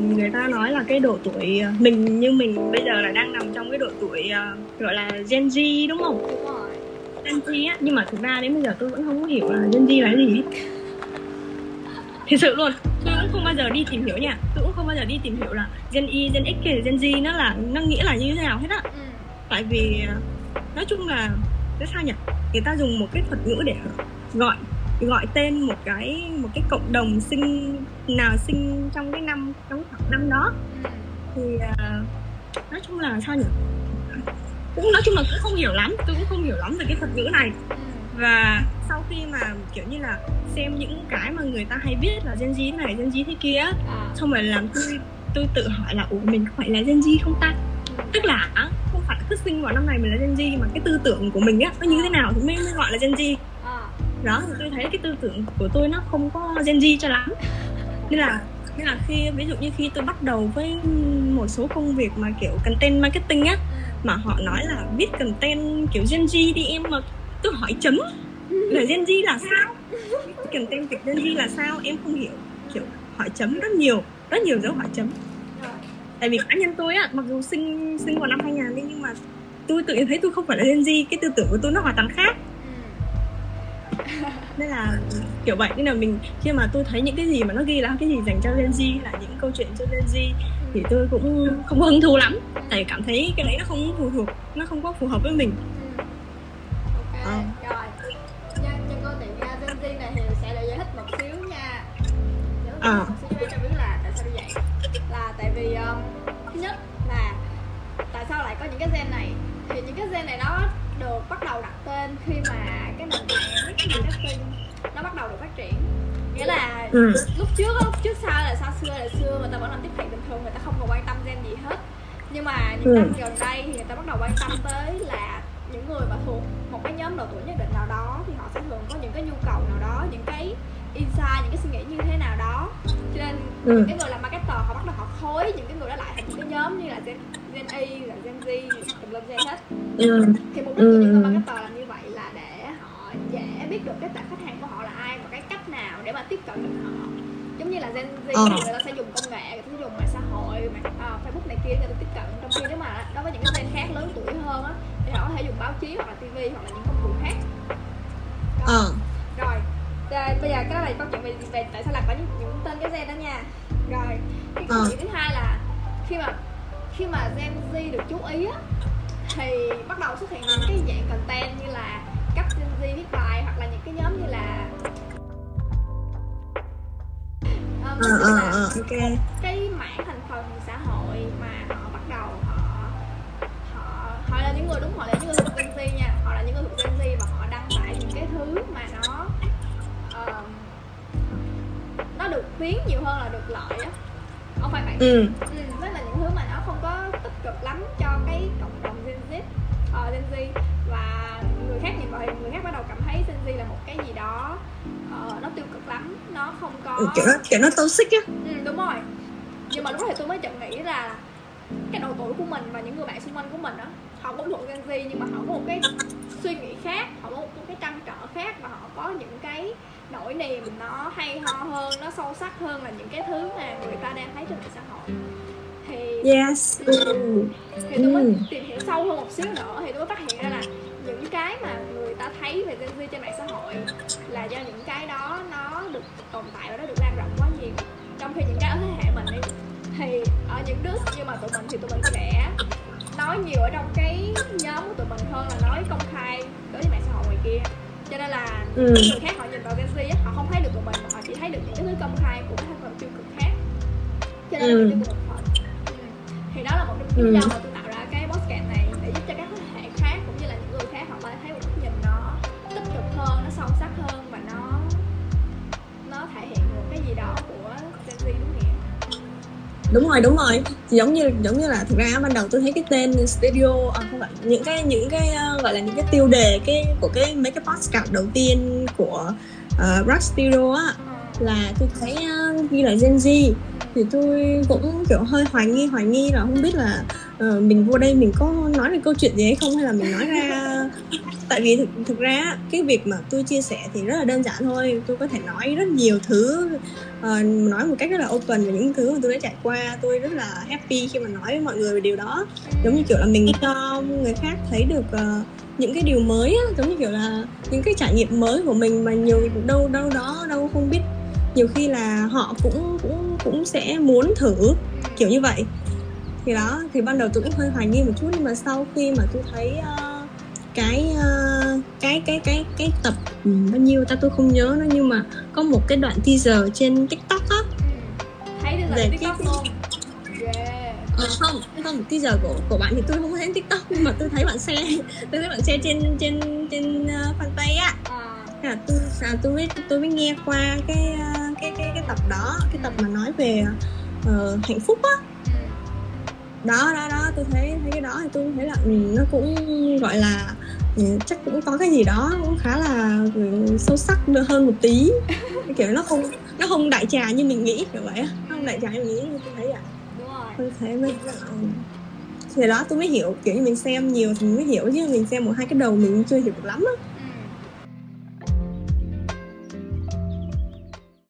người ta nói là cái độ tuổi ờ, mình như mình bây giờ là đang nằm trong cái độ tuổi ờ, gọi là Gen Z đúng không? đúng rồi Gen Z á nhưng mà thực ra đến bây giờ tôi vẫn không có hiểu là Gen Z là cái gì hết. Thật sự luôn, tôi cũng không bao giờ đi tìm hiểu nha. Tôi cũng không bao giờ đi tìm hiểu là Gen Y, Gen X hay Gen Z nó là nó nghĩa là như thế nào hết á. ừ. Tại vì ờ, nói chung là cái sao nhỉ? Người ta dùng một cái thuật ngữ để gọi gọi tên một cái một cái cộng đồng sinh nào sinh trong cái năm trong khoảng năm đó thì à, nói chung là sao nhỉ cũng nói chung là cũng không hiểu lắm tôi cũng không hiểu lắm về cái thuật ngữ này và sau khi mà kiểu như là xem những cái mà người ta hay viết là Gen Z này Gen Z thế kia À. xong rồi làm tôi tôi tự hỏi là ủa mình có phải là Gen Z không ta tức là không phải cứ sinh vào năm này mình là Gen Z mà cái tư tưởng của mình á nó như thế nào thì mới, mới gọi là Gen Z đó, thì tôi thấy cái tư tưởng của tôi nó không có Gen Z cho lắm. Nên là nên là khi, ví dụ như khi tôi bắt đầu với một số công việc mà kiểu content marketing á, mà họ nói là viết content kiểu Gen Z đi em, mà tôi hỏi chấm là Gen Z là sao? Content kiểu Gen Z là sao? Em không hiểu. Kiểu hỏi chấm rất nhiều rất nhiều dấu hỏi chấm. Tại vì cá nhân tôi á, mặc dù sinh sinh vào năm 2000 đi nhưng mà tôi tự nhiên thấy tôi không phải là Gen Z, cái tư tưởng của tôi nó hoàn toàn khác nên là kiểu vậy. Nên là mình khi mà tôi thấy những cái gì mà nó ghi là cái gì dành cho Gen Z là những câu chuyện cho Gen Z thì tôi cũng không có hứng thú lắm. Tại cảm thấy cái đấy nó không phù thuộc nó không có phù hợp với mình. Ok Ờ. rồi. Nhân câu chuyện uh, Gen Z này thì sẽ giải thích một xíu nha. Thích Ờ. một xíu cho biết là tại sao như vậy? Là tại vì um, thứ nhất là tại sao lại có những cái gen này? Thì những cái gen này nó được bắt đầu đặt tên khi mà ừ. lúc trước lúc trước sau là xa xưa là xưa người ta vẫn làm tiếp thị bình thường người ta không còn quan tâm gen gì hết nhưng mà những Ừ. năm gần đây thì người ta bắt đầu quan tâm tới là những người mà thuộc một cái nhóm độ tuổi nhất định nào đó thì họ sẽ thường có những cái nhu cầu nào đó những cái insight những cái suy nghĩ như thế nào đó cho nên Ừ. những cái người làm marketer họ bắt đầu họ khối những cái người đó lại thành những cái nhóm như là gen, gen Y là gen Z tùm lum gen hết Ừ. thì mục đích của những người Ừ. marketer làm như để mà tiếp cận được họ giống như là Gen Z Ờ. người ta sẽ dùng công nghệ người ta sẽ dùng mạng xã hội mạng à, Facebook này kia người ta tiếp cận trong khi nếu mà đối với những cái gen khác lớn tuổi hơn á thì họ có thể dùng báo chí hoặc là TV hoặc là những công cụ khác Đó. Ờ. rồi Rồi, bây giờ cái đó là câu chuyện về, về tại sao lại có những, những tên cái gen đó nha rồi cái câu Ờ. chuyện thứ hai là khi mà khi mà Gen Z được chú ý á thì bắt đầu xuất hiện những cái dạng content như là um, Ờ, ờ, ờ, ok. cái mảng thành phần xã hội mà họ bắt đầu họ họ họ là những người đúng họ là những người thuộc Gen Z nha. Họ là những người thuộc Gen Z và họ đăng tải những cái thứ mà nó um, nó được khuyến nhiều hơn là được lợi á. Không phải bạn Ừ. ừ, đó là những thứ mà nó không có tích cực lắm cho cái cộng đồng Gen Z ờ, Gen Z. Và người khác nhìn vào thì người khác bắt đầu cảm thấy Gen Z là một cái gì đó ờ, nó tiêu cực lắm nó không có Ừ, kiểu nó kiểu nó toxic á ừ, đúng rồi nhưng mà lúc đó thì tôi mới chợt nghĩ là cái độ tuổi của mình và những người bạn xung quanh của mình á họ cũng thuộc Gen Z nhưng mà họ có một cái suy nghĩ khác họ có một cái trăn trở khác và họ có những cái nỗi niềm nó hay ho hơn nó sâu sắc hơn là những cái thứ mà người ta đang thấy trên mạng xã hội thì yes ừ. thì tôi mới Ừ. tìm hiểu sâu hơn một xíu nữa thì tôi mới phát hiện ra là những cái mà ta thấy về Gen Z trên mạng xã hội là do những cái đó nó được tồn tại và nó được lan rộng quá nhiều trong khi những cái ở thế hệ mình đi thì ở những đứa như mà tụi mình thì tụi mình sẽ nói nhiều ở trong cái nhóm của tụi mình hơn là nói công khai đối với mạng xã hội ngoài kia cho nên là Ừ. những người khác họ nhìn vào Gen Z họ không thấy được tụi mình mà họ chỉ thấy được những cái thứ công khai của các thành phần tiêu cực khác cho nên là Ừ. tiêu cực một phần ừ. thì đó là một trong những lý Ừ. do mà tôi sắc hơn và nó nó thể hiện một cái gì đó của Gen Z đúng nghĩa đúng rồi đúng rồi giống như giống như là thực ra ban đầu tôi thấy cái tên studio à, không phải những cái những cái ờ, gọi là những cái tiêu đề cái của cái mấy cái podcast đầu tiên của uh, Rock Studio á ờ. là tôi thấy uh, ghi là Gen Z thì tôi cũng kiểu hơi hoài nghi hoài nghi là không biết là ờ, mình vô đây mình có nói được câu chuyện gì hay không hay là mình nói ra tại vì thực, thực ra cái việc mà tôi chia sẻ thì rất là đơn giản thôi. Tôi có thể nói rất nhiều thứ uh, nói một cách rất là open về những thứ mà tôi đã trải qua. Tôi rất là happy khi mà nói với mọi người về điều đó. Giống như kiểu là mình cho người khác thấy được uh, những cái điều mới á, giống như kiểu là những cái trải nghiệm mới của mình mà nhiều đâu đâu đó đâu không biết. Nhiều khi là họ cũng cũng cũng sẽ muốn thử kiểu như vậy. Thì đó thì ban đầu tôi cũng hơi hoài nghi một chút nhưng mà sau khi mà tôi thấy uh, cái uh, cái cái cái cái tập um, bao nhiêu ta? Tôi không nhớ nữa nhưng mà có một cái đoạn teaser trên tiktok á. Thấy teaser Về tiktok cái- luôn yeah. Ờ, không không teaser của của bạn thì tôi không thấy tiktok nhưng mà tôi thấy bạn share tôi thấy bạn share trên trên trên uh, fanpage á. À, Thế là tôi à, tôi mới tôi mới nghe qua cái uh, cái cái cái tập đó cái tập mà nói về uh, hạnh phúc á. Ừ. đó đó đó tôi thấy thấy cái đó thì tôi thấy là ừ, nó cũng gọi là ừ, chắc cũng có cái gì đó cũng khá là ừ, sâu sắc hơn một tí. Kiểu nó không nó không đại trà như mình nghĩ kiểu vậy nó không đại trà như mình nghĩ tôi thấy vậy tôi thấy mới ừ. thì đó tôi mới hiểu kiểu như mình xem nhiều thì mình mới hiểu chứ mình xem một hai cái đầu mình chưa hiểu được lắm á